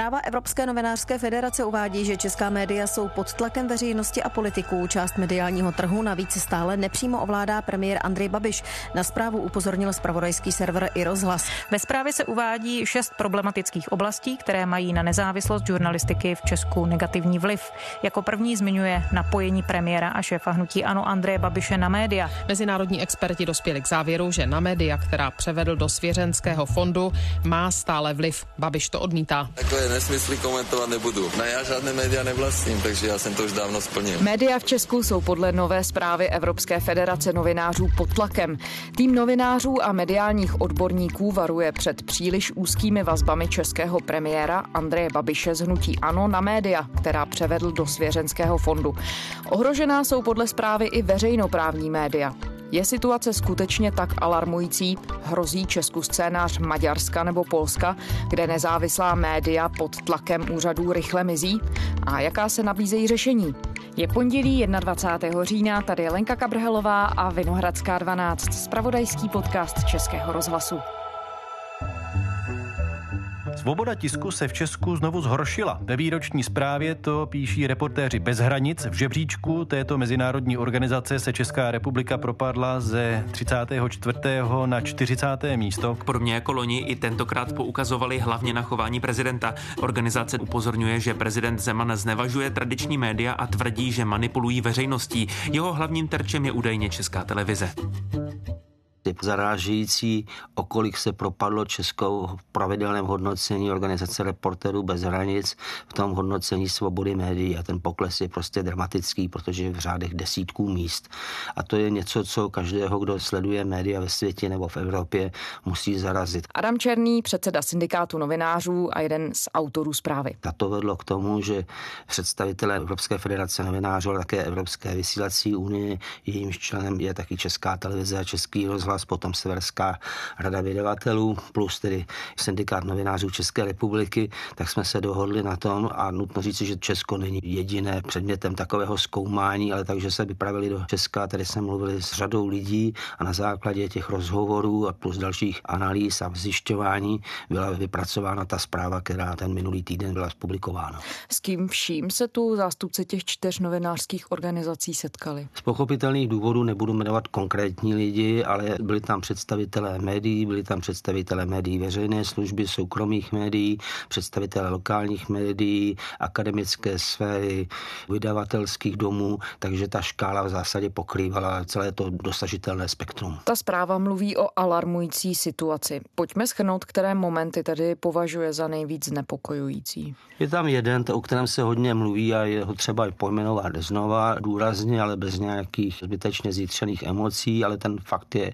Zpráva Evropské novinářské federace uvádí, že česká média jsou pod tlakem veřejnosti a politiků. Část mediálního trhu navíc stále nepřímo ovládá premiér Andrej Babiš. Na zprávu upozornil spravodajský server i rozhlas. Ve zprávě se uvádí šest problematických oblastí, které mají na nezávislost žurnalistiky v Česku negativní vliv. Jako první zmiňuje napojení premiéra a šéfa hnutí Ano Andreje Babiše na média. Mezinárodní experti dospěli k závěru, že na média, která převedl do svěřenského fondu, má stále vliv. Babiš to odmítá. Takové nesmysly komentovat nebudu. Na já žádné média nevlastním, takže já jsem to už dávno splnil. Média v Česku jsou podle nové zprávy Evropské federace novinářů pod tlakem. Tým novinářů a mediálních odborníků varuje před příliš úzkými vazbami českého premiéra Andreje Babiše z hnutí Ano na média, která převedl do svěřenského fondu. Ohrožená jsou podle zprávy i veřejnoprávní média. Je situace skutečně tak alarmující? Hrozí Česku scénář Maďarska nebo Polska, kde nezávislá média pod tlakem úřadů rychle mizí? A jaká se nabízejí řešení? Je pondělí 21. října, tady je Lenka Kabrhelová a Vinohradská 12, spravodajský podcast Českého rozhlasu. Svoboda tisku se v Česku znovu zhoršila. Ve výroční zprávě to píší reportéři bez hranic. V žebříčku této mezinárodní organizace se Česká republika propadla ze 34. na 40. místo. Podobně jako loni i tentokrát poukazovali hlavně na chování prezidenta. Organizace upozorňuje, že prezident Zeman znevažuje tradiční média a tvrdí, že manipulují veřejností. Jeho hlavním terčem je údajně Česká televize je zarážející, o kolik se propadlo Českou v pravidelném hodnocení organizace reporterů bez hranic v tom hodnocení svobody médií a ten pokles je prostě dramatický, protože je v řádech desítků míst. A to je něco, co každého, kdo sleduje média ve světě nebo v Evropě, musí zarazit. Adam Černý, předseda syndikátu novinářů a jeden z autorů zprávy. A to vedlo k tomu, že představitelé Evropské federace novinářů, ale také Evropské vysílací unie, jejímž členem je taky Česká televize a Český rozhlas, rozhlas, potom Severská rada vydavatelů, plus tedy syndikát novinářů České republiky, tak jsme se dohodli na tom a nutno říci, že Česko není jediné předmětem takového zkoumání, ale takže se vypravili do Česka, tady jsme mluvili s řadou lidí a na základě těch rozhovorů a plus dalších analýz a zjišťování byla vypracována ta zpráva, která ten minulý týden byla publikována. S kým vším se tu zástupci těch čtyř novinářských organizací setkali? Z pochopitelných důvodů nebudu jmenovat konkrétní lidi, ale byli tam představitelé médií, byli tam představitelé médií veřejné služby, soukromých médií, představitelé lokálních médií, akademické sféry, vydavatelských domů, takže ta škála v zásadě pokrývala celé to dosažitelné spektrum. Ta zpráva mluví o alarmující situaci. Pojďme schrnout, které momenty tedy považuje za nejvíc znepokojující. Je tam jeden, o kterém se hodně mluví a je ho třeba i pojmenovat znova, důrazně, ale bez nějakých zbytečně zítřených emocí, ale ten fakt je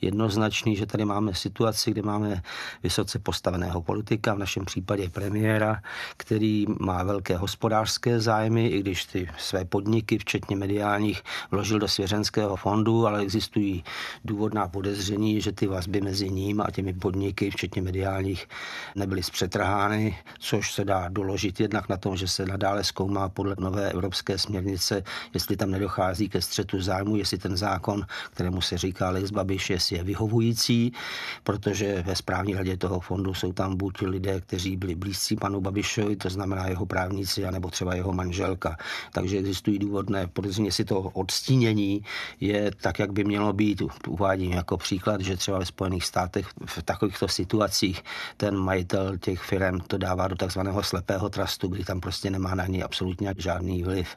jednoznačný, že tady máme situaci, kde máme vysoce postaveného politika, v našem případě premiéra, který má velké hospodářské zájmy, i když ty své podniky, včetně mediálních, vložil do svěřenského fondu, ale existují důvodná podezření, že ty vazby mezi ním a těmi podniky, včetně mediálních, nebyly zpřetrhány, což se dá doložit jednak na tom, že se nadále zkoumá podle nové evropské směrnice, jestli tam nedochází ke střetu zájmu, jestli ten zákon, kterému se říká Lex Babiš, je vyhovující, protože ve správní radě toho fondu jsou tam buď lidé, kteří byli blízcí panu Babišovi, to znamená jeho právníci, anebo třeba jeho manželka. Takže existují důvodné podezření, jestli to odstínění je tak, jak by mělo být. Uvádím jako příklad, že třeba ve Spojených státech v takovýchto situacích ten majitel těch firm to dává do takzvaného slepého trastu, kdy tam prostě nemá na ní absolutně žádný vliv.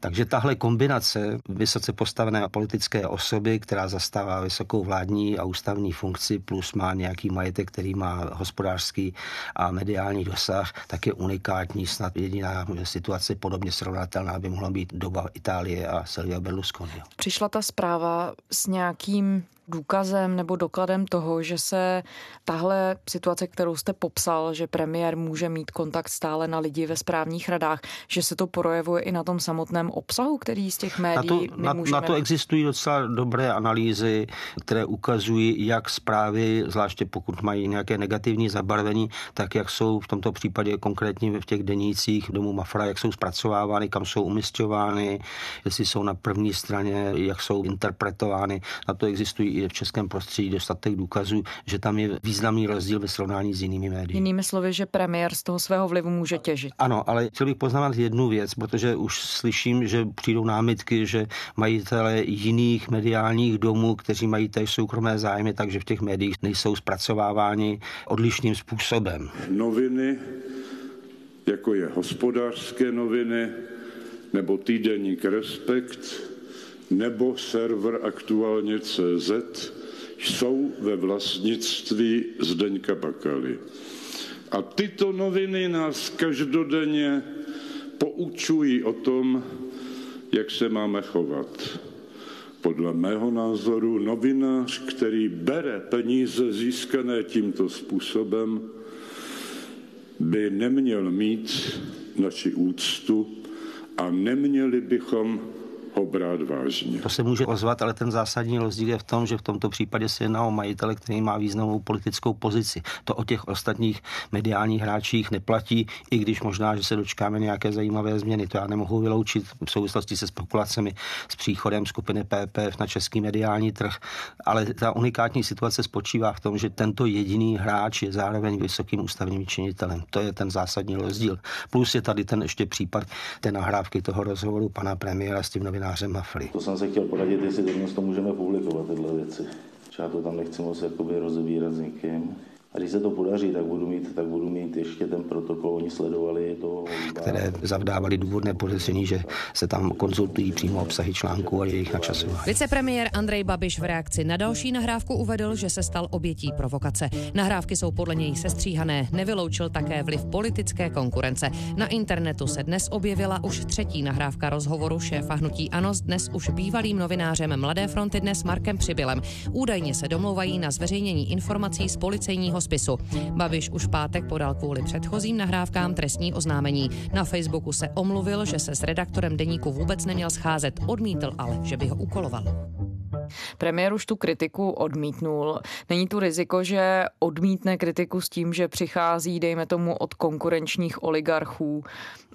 Takže tahle kombinace vysoce postavené politické osoby, která zastává vysokou vládní a ústavní funkci, plus má nějaký majetek, který má hospodářský a mediální dosah, tak je unikátní. Snad jediná situace podobně srovnatelná by mohla být doba Itálie a Silvia Berlusconi. Přišla ta zpráva s nějakým důkazem nebo dokladem toho, že se tahle situace, kterou jste popsal, že premiér může mít kontakt stále na lidi ve správních radách, že se to projevuje i na tom samotném obsahu, který z těch médií na to, na, můžeme... na to existují docela dobré analýzy, které ukazují, jak zprávy, zvláště pokud mají nějaké negativní zabarvení, tak jak jsou v tomto případě konkrétně v těch denících domů Mafra, jak jsou zpracovávány, kam jsou umistovány, jestli jsou na první straně, jak jsou interpretovány. Na to existují v českém prostředí dostatek důkazů, že tam je významný rozdíl ve srovnání s jinými médii. Jinými slovy, že premiér z toho svého vlivu může těžit. Ano, ale chtěl bych poznávat jednu věc, protože už slyším, že přijdou námitky, že majitele jiných mediálních domů, kteří mají též soukromé zájmy, takže v těch médiích nejsou zpracováváni odlišným způsobem. Noviny, jako je hospodářské noviny, nebo týdenník Respekt, nebo server aktuálně CZ, jsou ve vlastnictví Zdeňka Bakaly. A tyto noviny nás každodenně poučují o tom, jak se máme chovat. Podle mého názoru novinář, který bere peníze získané tímto způsobem, by neměl mít naši úctu a neměli bychom ho brát vážně. To se může ozvat, ale ten zásadní rozdíl je v tom, že v tomto případě se jedná o majitele, který má významnou politickou pozici. To o těch ostatních mediálních hráčích neplatí, i když možná, že se dočkáme nějaké zajímavé změny. To já nemohu vyloučit v souvislosti se spekulacemi s příchodem skupiny PPF na český mediální trh. Ale ta unikátní situace spočívá v tom, že tento jediný hráč je zároveň vysokým ústavním činitelem. To je ten zásadní rozdíl. Plus je tady ten ještě případ té nahrávky toho rozhovoru pana premiéra s tím novinářem novinářem Mafli. To jsem se chtěl poradit, jestli dnes to můžeme publikovat, tyhle věci. Já to tam nechci moc jakoby rozebírat s někým. A když se to podaří, tak budu mít, tak budu mít ještě ten protokol, oni sledovali to. Které zavdávali důvodné podezření, že se tam konzultují přímo obsahy článků a jejich načasování. Vicepremiér Andrej Babiš v reakci na další nahrávku uvedl, že se stal obětí provokace. Nahrávky jsou podle něj sestříhané, nevyloučil také vliv politické konkurence. Na internetu se dnes objevila už třetí nahrávka rozhovoru šéfa hnutí Ano s dnes už bývalým novinářem Mladé fronty dnes Markem Přibylem. Údajně se domlouvají na zveřejnění informací z policejního trestního spisu. Babiš už v pátek podal kvůli předchozím nahrávkám trestní oznámení. Na Facebooku se omluvil, že se s redaktorem deníku vůbec neměl scházet, odmítl ale, že by ho ukoloval. Premiér už tu kritiku odmítnul. Není tu riziko, že odmítne kritiku s tím, že přichází, dejme tomu, od konkurenčních oligarchů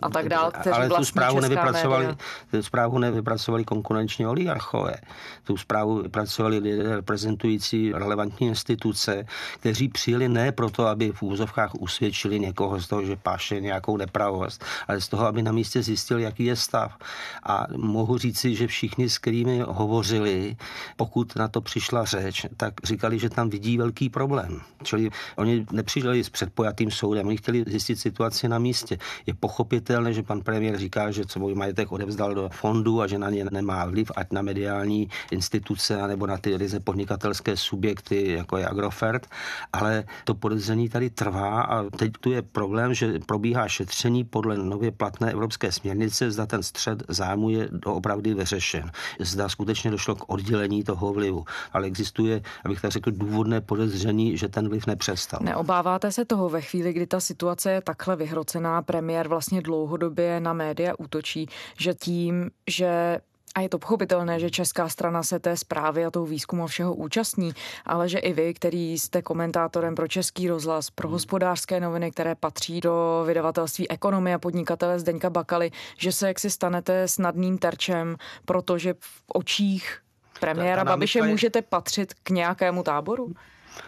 a tak dále, kteří Ale tu zprávu nevypracovali, tu zprávu nevypracovali konkurenční oligarchové. Tu zprávu vypracovali lidé reprezentující relevantní instituce, kteří přijeli ne proto, aby v úzovkách usvědčili někoho z toho, že páše nějakou nepravost, ale z toho, aby na místě zjistili, jaký je stav. A mohu říci, že všichni, s kterými hovořili, pokud na to přišla řeč, tak říkali, že tam vidí velký problém. Čili oni nepřišli s předpojatým soudem, oni chtěli zjistit situaci na místě. Je pochopitelné, že pan premiér říká, že svůj majetek odevzdal do fondu a že na ně nemá vliv, ať na mediální instituce nebo na ty ryze podnikatelské subjekty, jako je Agrofert, ale to podezření tady trvá a teď tu je problém, že probíhá šetření podle nově platné evropské směrnice, zda ten střed zájmu je opravdu vyřešen. Zda skutečně došlo k oddělení oddělení toho vlivu. Ale existuje, abych tak řekl, důvodné podezření, že ten vliv nepřestal. Neobáváte se toho ve chvíli, kdy ta situace je takhle vyhrocená, premiér vlastně dlouhodobě na média útočí, že tím, že a je to pochopitelné, že česká strana se té zprávy a tou výzkumu všeho účastní, ale že i vy, který jste komentátorem pro Český rozhlas, pro hospodářské noviny, které patří do vydavatelství ekonomie a podnikatele Zdeňka Bakaly, že se jaksi stanete snadným terčem, protože v očích premiéra Babiše je... můžete patřit k nějakému táboru?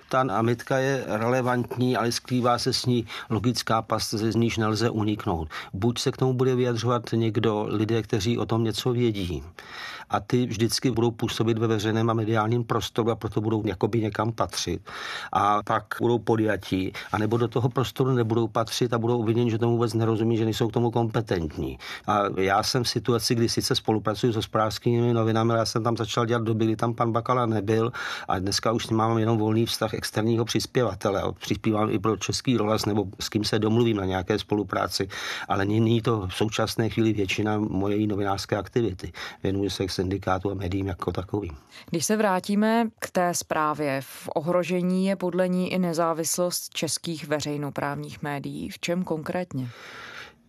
Ta námitka je relevantní, ale skrývá se s ní logická past, ze níž nelze uniknout. Buď se k tomu bude vyjadřovat někdo, lidé, kteří o tom něco vědí, a ty vždycky budou působit ve veřejném a mediálním prostoru a proto budou jakoby někam patřit. A pak budou podjatí, anebo do toho prostoru nebudou patřit a budou uviděni, že tomu vůbec nerozumí, že nejsou k tomu kompetentní. A já jsem v situaci, kdy sice spolupracuji s hospodářskými novinami, ale já jsem tam začal dělat doby, kdy tam pan Bakala nebyl a dneska už mám jenom volný externího přispěvatele. Přispívám i pro český rozhlas nebo s kým se domluvím na nějaké spolupráci, ale není to v současné chvíli většina mojej novinářské aktivity. Věnuji se syndikátu a médiím jako takovým. Když se vrátíme k té zprávě, v ohrožení je podle ní i nezávislost českých veřejnoprávních médií. V čem konkrétně?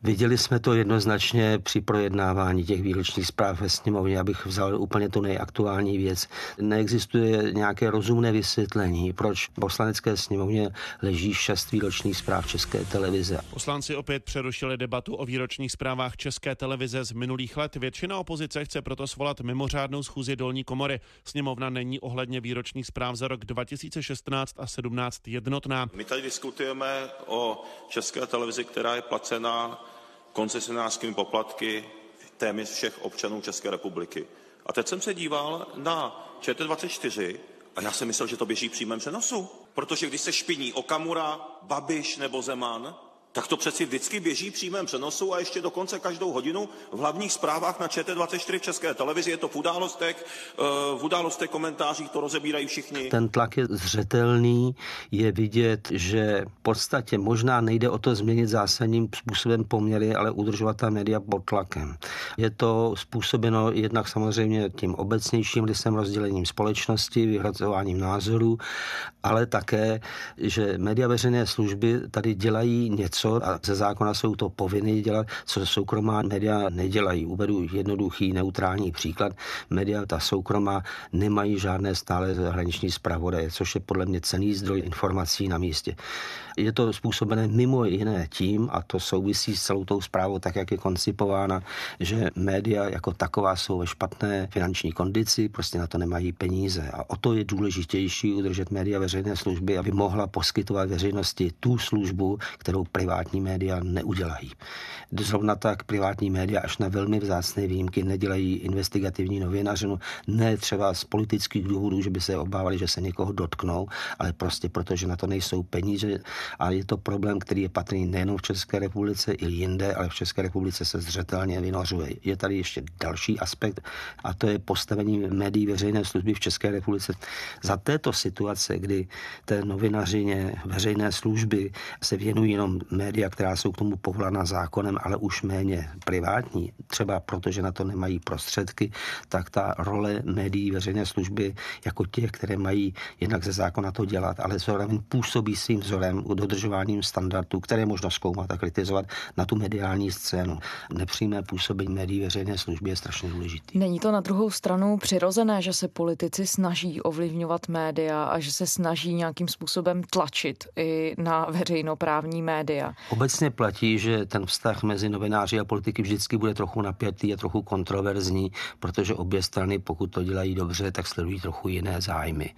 Viděli jsme to jednoznačně při projednávání těch výročních zpráv ve sněmovně, abych vzal úplně tu nejaktuální věc. Neexistuje nějaké rozumné vysvětlení, proč v poslanecké sněmovně leží šest výročních zpráv České televize. Poslanci opět přerušili debatu o výročních zprávách České televize z minulých let. Většina opozice chce proto svolat mimořádnou schůzi dolní komory. Sněmovna není ohledně výročních zpráv za rok 2016 a 17 jednotná. My tady diskutujeme o České televizi, která je placená koncesionářskými poplatky téměř všech občanů České republiky. A teď jsem se díval na ČT24 a já jsem myslel, že to běží v přímém přenosu. Protože když se špiní Okamura, Babiš nebo Zeman, tak to přeci vždycky běží v přímém přenosu a ještě dokonce každou hodinu v hlavních zprávách na ČT24 v České televizi. Je to v událostech, eh, v událostech komentářích to rozebírají všichni. Ten tlak je zřetelný, je vidět, že v podstatě možná nejde o to změnit zásadním způsobem poměry, ale udržovat ta média pod tlakem. Je to způsobeno jednak samozřejmě tím obecnějším lisem rozdělením společnosti, vyhrazováním názorů, ale také, že média veřejné služby tady dělají něco, něco a ze zákona jsou to povinny dělat, co soukromá média nedělají. Uvedu jednoduchý neutrální příklad. Média, ta soukromá, nemají žádné stále zahraniční zpravodaje, což je podle mě cený zdroj informací na místě. Je to způsobené mimo jiné tím, a to souvisí s celou tou zprávou, tak jak je koncipována, že média jako taková jsou ve špatné finanční kondici, prostě na to nemají peníze. A o to je důležitější udržet média veřejné služby, aby mohla poskytovat veřejnosti tu službu, kterou privátní média neudělají. Zrovna tak privátní média až na velmi vzácné výjimky nedělají investigativní novinařinu, ne třeba z politických důvodů, že by se obávali, že se někoho dotknou, ale prostě proto, že na to nejsou peníze a je to problém, který je patrný nejen v České republice, i jinde, ale v České republice se zřetelně vynořuje. Je tady ještě další aspekt a to je postavení médií veřejné služby v České republice. Za této situace, kdy té novinařině veřejné služby se věnují jenom média, která jsou k tomu povolána zákonem, ale už méně privátní, třeba protože na to nemají prostředky, tak ta role médií veřejné služby jako těch, které mají jednak ze zákona to dělat, ale zároveň působí svým vzorem dodržováním standardů, které možno zkoumat a kritizovat na tu mediální scénu. Nepřímé působení médií veřejné služby je strašně důležitý. Není to na druhou stranu přirozené, že se politici snaží ovlivňovat média a že se snaží nějakým způsobem tlačit i na veřejnoprávní média? Obecně platí, že ten vztah mezi novináři a politiky vždycky bude trochu napětý a trochu kontroverzní, protože obě strany, pokud to dělají dobře, tak sledují trochu jiné zájmy.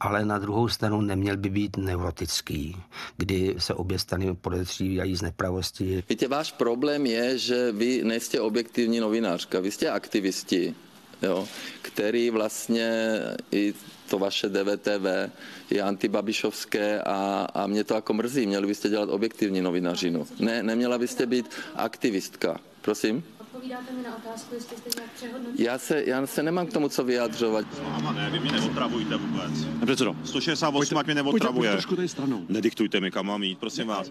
Ale na druhou stranu neměl by být neurotický kdy se obě strany podezřívají z nepravosti. Víte, váš problém je, že vy nejste objektivní novinářka, vy jste aktivisti, jo, který vlastně i to vaše DVTV je antibabišovské a, a mě to jako mrzí. Měli byste dělat objektivní novinařinu. Ne, neměla byste být aktivistka. Prosím? Odpovídáte mi na otázku, jestli jste nějak přehodnotili? Já se, já se nemám k tomu co vyjadřovat. Aha, ne, vy mě neotravujte vůbec. Ne, co? 168, ať mě neotravuje. Trošku tady stranou. Nediktujte mi, kam mám jít, prosím ne, vás.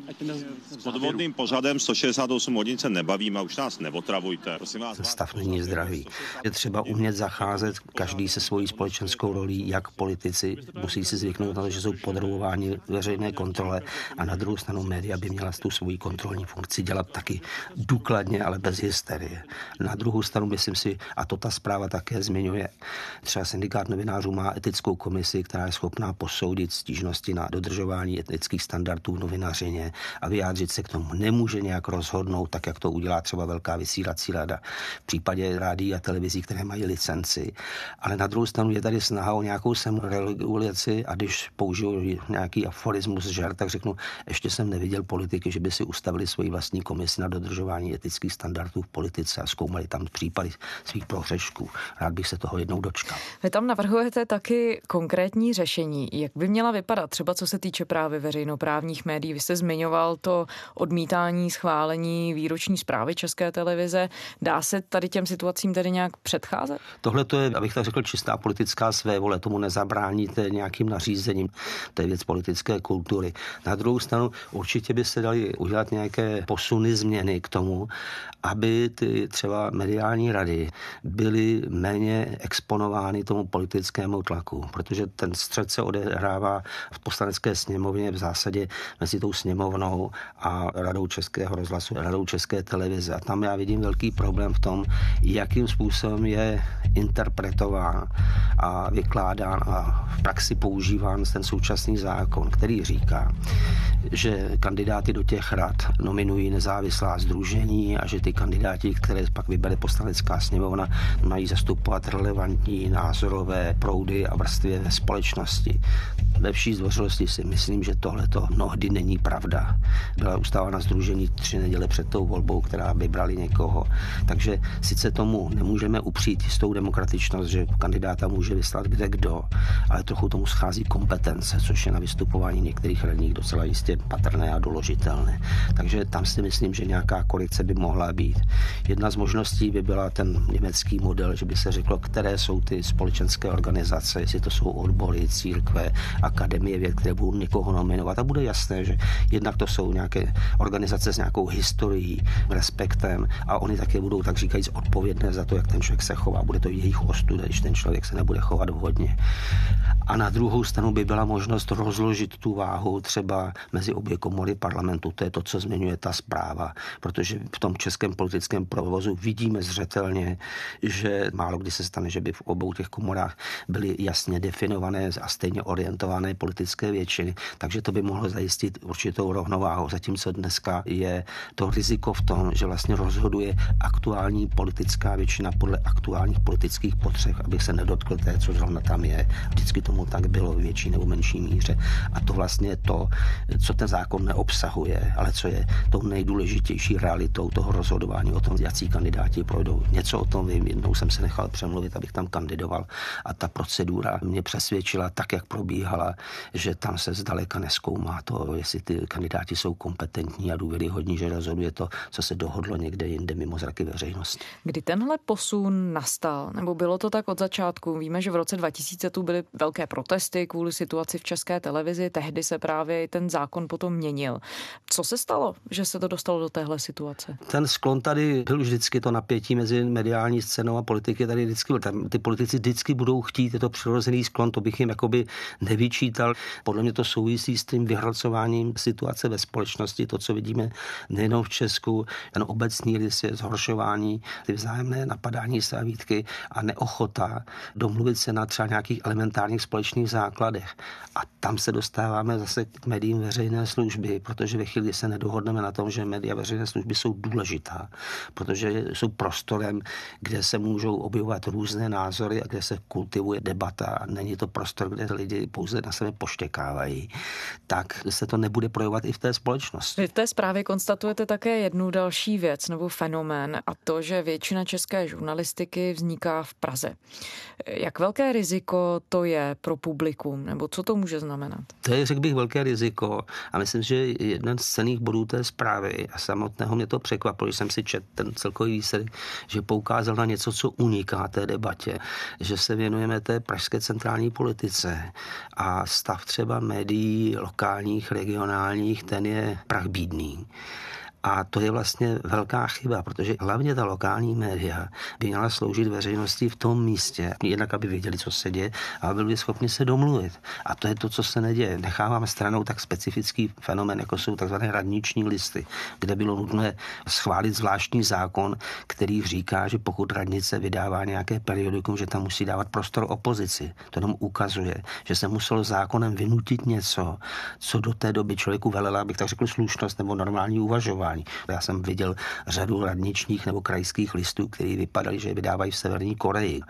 S podvodným pořadem 168 hodin se nebavíme, už nás neotravujte, prosím vás. Stav není zdravý. Je třeba umět zacházet každý se svojí společenskou rolí, jak politici musí si zvyknout na to, že jsou podrobováni veřejné kontrole a na druhou stranu média by měla tu svoji kontrolní funkci dělat taky důkladně, ale bez hysterie. Na druhou stranu myslím si, a to ta zpráva také zmiňuje, třeba syndikát novinářů má etickou komisi, která je schopná posoudit stížnosti na dodržování etických standardů v novinařině a vyjádřit se k tomu. Nemůže nějak rozhodnout, tak jak to udělá třeba velká vysílací rada v případě rádií a televizí, které mají licenci. Ale na druhou stranu je tady snaha o nějakou regulaci a když použiju nějaký aforismus žer, tak řeknu, ještě jsem neviděl politiky, že by si ustavili svoji vlastní komisi na dodržování etických standardů v politice politice a zkoumali tam případy svých prohřešků. Rád bych se toho jednou dočkal. Vy tam navrhujete taky konkrétní řešení. Jak by měla vypadat, třeba co se týče právě veřejnoprávních médií? Vy jste zmiňoval to odmítání schválení výroční zprávy České televize. Dá se tady těm situacím tedy nějak předcházet? Tohle to je, abych tak řekl, čistá politická své vole. Tomu nezabráníte nějakým nařízením. To je věc politické kultury. Na druhou stranu určitě by se dali udělat nějaké posuny, změny k tomu, aby ty třeba mediální rady byly méně exponovány tomu politickému tlaku, protože ten střed se odehrává v poslanecké sněmovně v zásadě mezi tou sněmovnou a radou Českého rozhlasu, radou České televize. A tam já vidím velký problém v tom, jakým způsobem je interpretován a vykládán a v praxi používán ten současný zákon, který říká, že kandidáty do těch rad nominují nezávislá združení a že ty kandidáti, které pak vybere poslanecká sněmovna, mají zastupovat relevantní názorové proudy a vrstvy ve společnosti. Ve vší zdvořilosti si myslím, že tohle to mnohdy není pravda. Byla ustávána združení tři neděle před tou volbou, která vybrali někoho. Takže sice tomu nemůžeme upřít jistou demokratičnost, že kandidáta může vyslat kde kdo, ale trochu tomu schází kompetence, což je na vystupování některých radních docela jistě patrné a doložitelné. Takže tam si myslím, že nějaká korekce by mohla být. Jedna z možností by byla ten německý model, že by se řeklo, které jsou ty společenské organizace, jestli to jsou odbory, církve, akademie věd, které budou někoho nominovat. A bude jasné, že jednak to jsou nějaké organizace s nějakou historií, respektem a oni také budou tak říkajíc odpovědné za to, jak ten člověk se chová. Bude to jejich ostuda, když ten člověk se nebude chovat vhodně. A na druhou stranu by byla možnost rozložit tu váhu třeba mezi obě komory parlamentu. To je to, co zmiňuje ta zpráva, protože v tom českém politickém provozu vidíme zřetelně, že málo kdy se stane, že by v obou těch komorách byly jasně definované a stejně orientované politické většiny, takže to by mohlo zajistit určitou rovnováhu. Zatímco dneska je to riziko v tom, že vlastně rozhoduje aktuální politická většina podle aktuálních politických potřeb, aby se nedotkl té, co zrovna tam je. Vždycky tomu tak bylo v větší nebo menší míře. A to vlastně je to, co ten zákon neobsahuje, ale co je tou nejdůležitější realitou toho rozhodování o tom, jaký kandidáti projdou. Něco o tom vím, jednou jsem se nechal přemluvit, abych tam kandidoval a ta procedura mě přesvědčila tak, jak probíhala, že tam se zdaleka neskoumá to, jestli ty kandidáti jsou kompetentní a důvěryhodní, že rozhoduje to, co se dohodlo někde jinde mimo zraky veřejnosti. Kdy tenhle posun nastal, nebo bylo to tak od začátku? Víme, že v roce 2000 tu byly velké protesty kvůli situaci v české televizi, tehdy se právě ten zákon potom měnil. Co se stalo, že se to dostalo do téhle situace? Ten sklon tady byl vždycky to napětí mezi mediální scénou a politiky tady vždycky byl. Tam ty politici vždycky budou chtít, je to přirozený sklon, to bych jim jakoby nevyčítal. Podle mě to souvisí s tím vyhracováním situace ve společnosti, to, co vidíme nejenom v Česku, ten obecný list je zhoršování, ty vzájemné napadání se a výtky a neochota domluvit se na třeba nějakých elementárních společných základech. A tam se dostáváme zase k médiím veřejné služby, protože ve chvíli se nedohodneme na tom, že média veřejné služby jsou důležitá, protože jsou prostorem, kde se můžou objevovat různé názory a kde se kultivuje debata není to prostor, kde lidi pouze na sebe poštěkávají, tak se to nebude projevovat i v té společnosti. Vy v té zprávě konstatujete také jednu další věc nebo fenomén a to, že většina české žurnalistiky vzniká v Praze. Jak velké riziko to je pro publikum, nebo co to může znamenat? To je, řekl bych, velké riziko a myslím, že jeden z cených bodů té zprávy a samotného mě to překvapilo, že jsem si četl ten celkový výsledek, že poukázal na něco, co uniká té debatě, že se věnujeme té pražské centrální politice a stav třeba médií lokálních, regionálních, ten je prach bídný. A to je vlastně velká chyba, protože hlavně ta lokální média by měla sloužit veřejnosti v tom místě, jednak aby věděli, co se děje, a aby byli schopni se domluvit. A to je to, co se neděje. Necháváme stranou tak specifický fenomén, jako jsou tzv. radniční listy, kde bylo nutné schválit zvláštní zákon, který říká, že pokud radnice vydává nějaké periodikum, že tam musí dávat prostor opozici. To jenom ukazuje, že se muselo zákonem vynutit něco, co do té doby člověku velela, abych tak řekl, slušnost nebo normální uvažování vydávání. Já jsem viděl řadu radničních nebo krajských listů, které vypadaly, že je vydávají v Severní Koreji.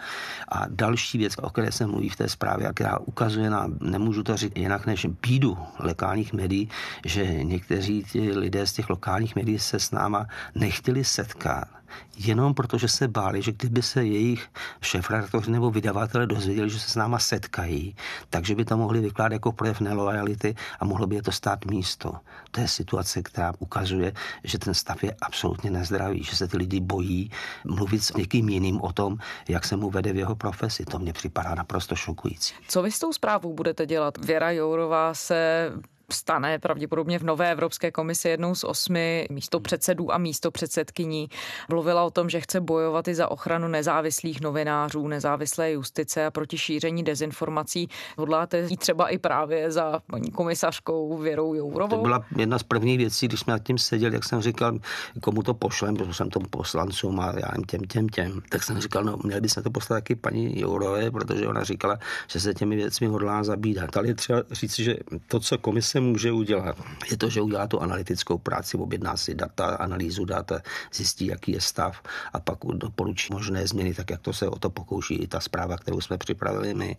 A další věc, o které se mluví v té zprávě, a která ukazuje na, nemůžu to říct jinak než bídu lokálních médií, že někteří ti lidé z těch lokálních médií se s náma nechtěli setkat jenom protože se báli, že kdyby se jejich šéfredaktoři nebo vydavatelé dozvěděli, že se s náma setkají, takže by to mohli vykládat jako projev nelojality a mohlo by je to stát místo. To je situace, která ukazuje, že ten stav je absolutně nezdravý, že se ty lidi bojí mluvit s někým jiným o tom, jak se mu vede v jeho profesi. To mně připadá naprosto šokující. Co vy s tou zprávou budete dělat? Věra Jourová se stane pravděpodobně v nové Evropské komisi jednou z osmi místo předsedů a místo předsedkyní. Mluvila o tom, že chce bojovat i za ochranu nezávislých novinářů, nezávislé justice a proti šíření dezinformací. Hodláte jít třeba i právě za paní komisařkou Věrou Jourovou? To byla jedna z prvních věcí, když jsme nad tím seděli, jak jsem říkal, komu to pošlem, protože jsem tomu poslancům a já jim těm, těm, těm. Tak jsem říkal, no měli bychom to poslat taky paní Jourové, protože ona říkala, že se těmi věcmi hodlá zabídat. Ale je třeba říct, že to, co komise může udělat, je to, že udělá tu analytickou práci, objedná si data, analýzu data, zjistí, jaký je stav a pak doporučí možné změny, tak jak to se o to pokouší i ta zpráva, kterou jsme připravili my.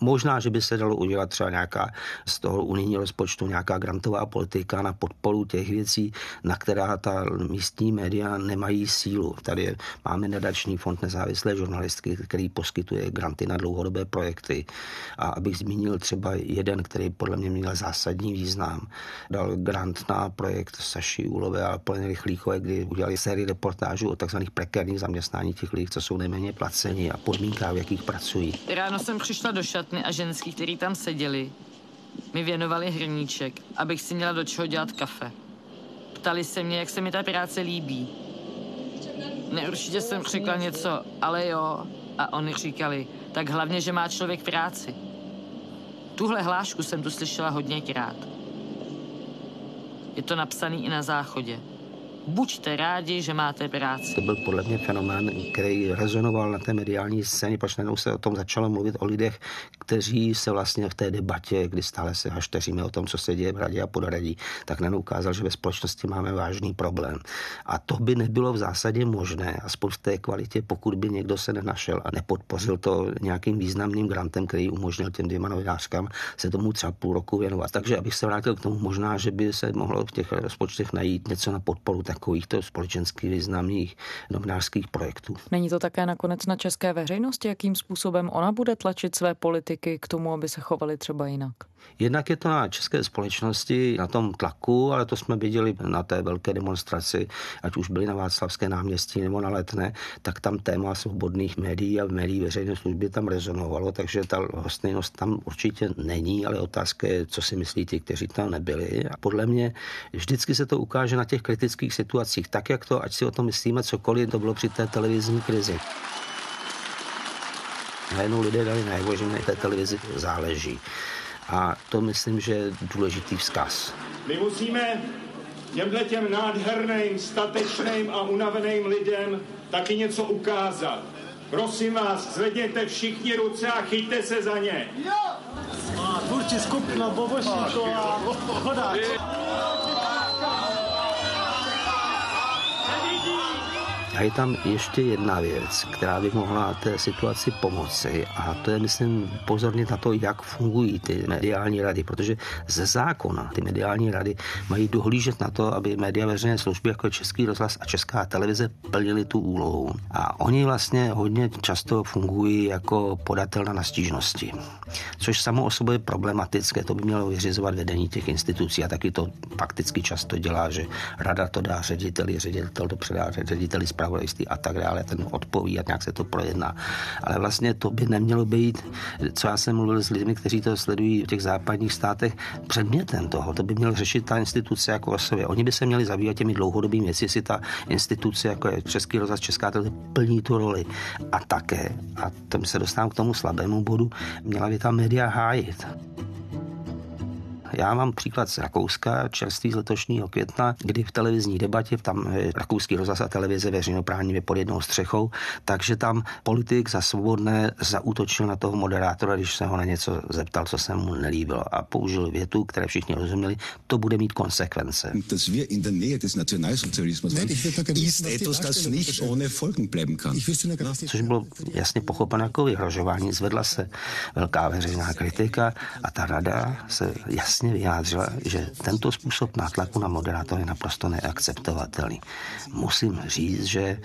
Možná, že by se dalo udělat třeba nějaká z toho unijního rozpočtu nějaká grantová politika na podporu těch věcí, na která ta místní média nemají sílu. Tady máme nadační fond nezávislé žurnalistky, který poskytuje granty na dlouhodobé projekty. A abych zmínil třeba jeden, který podle mě měl zásadní význam, dal grant na projekt Saši Úlové a Poleny Rychlíkové, kdy udělali sérii reportážů o tzv. prekérních zaměstnání těch lidí, co jsou nejméně placení a podmínkách, v jakých pracují. Ráno jsem přišla do šatny a ženský, který tam seděli, mi věnovali hrníček, abych si měla do čeho dělat kafe. Ptali se mě, jak se mi ta práce líbí. Ne, určitě jsem řekla něco, ale jo. A oni říkali, tak hlavně, že má člověk práci. Tuhle hlášku jsem tu slyšela hodněkrát. Je to napsaný i na záchodě. Buďte rádi, že máte práci. To byl podle mě fenomén, který rezonoval na té mediální scéně, protože najednou se o tom začalo mluvit o lidech, kteří se vlastně v té debatě, kdy stále se hašteříme o tom, co se děje v radě a podradí, tak najednou ukázal, že ve společnosti máme vážný problém. A to by nebylo v zásadě možné, aspoň v té kvalitě, pokud by někdo se nenašel a nepodpořil to nějakým významným grantem, který umožnil těm dvěma novinářkám se tomu třeba půl roku věnovat. Takže abych se vrátil k tomu, možná, že by se mohlo v těch rozpočtech najít něco na podporu takovýchto společensky významných novinářských projektů. Není to také nakonec na české veřejnosti, jakým způsobem ona bude tlačit své politiky k tomu, aby se chovali třeba jinak? Jednak je to na české společnosti, na tom tlaku, ale to jsme viděli na té velké demonstraci, ať už byly na Václavské náměstí nebo na Letné, tak tam téma svobodných médií a médií veřejné služby tam rezonovalo, takže ta hostejnost tam určitě není, ale otázka je, co si myslí ti, kteří tam nebyli. A podle mě vždycky se to ukáže na těch kritických situacích, tak jak to, ať si o tom myslíme cokoliv, to bylo při té televizní krizi. Najednou lidé dali najevo, že na té televizi záleží. A to myslím, že je důležitý vzkaz. My musíme těmhle těm nádherným, statečným a unaveným lidem taky něco ukázat. Prosím vás, zvedněte všichni ruce a chyťte se za ně. Jo! A tvůrčí skupina Bobošíková, hodáč. A je tam ještě jedna věc, která by mohla té situaci pomoci. A to je, myslím, pozornit na to, jak fungují ty mediální rady, protože ze zákona ty mediální rady mají dohlížet na to, aby média veřejné služby jako Český rozhlas a Česká televize plnili tu úlohu. A oni vlastně hodně často fungují jako podatelna na stížnosti, což samo o sobě je problematické, to by mělo vyřizovat vedení těch institucí. A taky to fakticky často dělá, že rada to dá řediteli, ředitel to předá řediteli zpravodajství a tak dále, ten odpoví a nějak se to projedná. Ale vlastně to by nemělo být, co já jsem mluvil s lidmi, kteří to sledují v těch západních státech, předmětem toho. To by měl řešit ta instituce jako o. Oni by se měli zabývat těmi dlouhodobými věci, jestli ta instituce, jako je Český rozhlas, Česká televize, plní tu roli. A také, a tam se dostávám k tomu slabému bodu, měla by ta média hájit. Já mám příklad z Rakouska, čerstvý z letošního května, kdy v televizní debatě, tam rakouský rozhlas a televize veřejnoprávní pod jednou střechou, takže tam politik za svobodné zaútočil na toho moderátora, když se ho na něco zeptal, co se mu nelíbilo a použil větu, které všichni rozuměli, to bude mít konsekvence. Dass wir in der Nähe des Nationalsozialismus ist etwas, das nicht ohne Folgen bleiben kann. Což bylo jasně pochopeno jako vyhrožování. Zvedla se velká veřejná kritika a ta rada se jasně jasně vyjádřila, že tento způsob nátlaku na moderátor je naprosto neakceptovatelný. Musím říct, že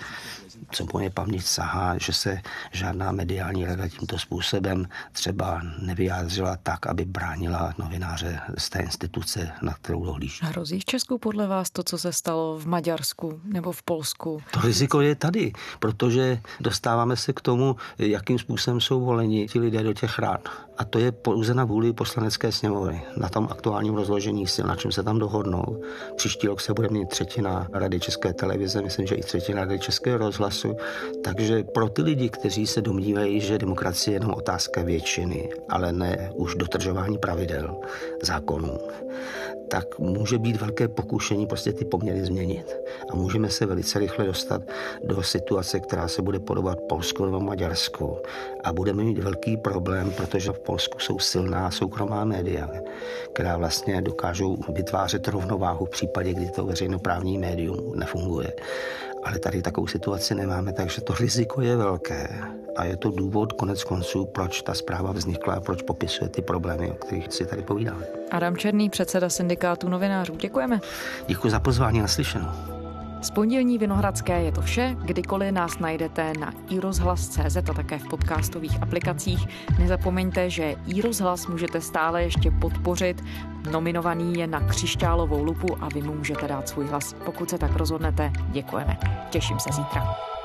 co moje paměť sahá, že se žádná mediální rada tímto způsobem třeba nevyjádřila tak, aby bránila novináře z té instituce, na kterou dohlíží. Hrozí v Česku podle vás to, co se stalo v Maďarsku nebo v Polsku? To riziko je tady, protože dostáváme se k tomu, jakým způsobem jsou voleni ti lidé do těch rád. A to je pouze na vůli poslanecké sněmovny. Na tom aktuálním rozložení sil, na čem se tam dohodnou. Příští rok se bude mít třetina Rady České televize, myslím, že i třetina Rady Českého rozhlasu. Takže pro ty lidi, kteří se domnívají, že demokracie je jenom otázka většiny, ale ne už dotržování pravidel, zákonů, tak může být velké pokušení prostě ty poměry změnit. A můžeme se velice rychle dostat do situace, která se bude podobat Polsku nebo Maďarsku. A budeme mít velký problém, protože v Polsku jsou silná soukromá média, která vlastně dokážou vytvářet rovnováhu v případě, kdy to veřejnoprávní médium nefunguje. Ale tady takovou situaci nemáme, takže to riziko je velké. A je to důvod konec konců, proč ta zpráva vznikla a proč popisuje ty problémy, o kterých si tady povídáme. Adam Černý, předseda syndikátu novinářů. Děkujeme. Děkuji za pozvání naslyšenou. Z pondělní Vinohradské je to vše. Kdykoliv nás najdete na iRozhlas.cz a také v podcastových aplikacích. Nezapomeňte, že iRozhlas můžete stále ještě podpořit. Nominovaný je na křišťálovou lupu a vy mu můžete dát svůj hlas. Pokud se tak rozhodnete, děkujeme. Těším se zítra.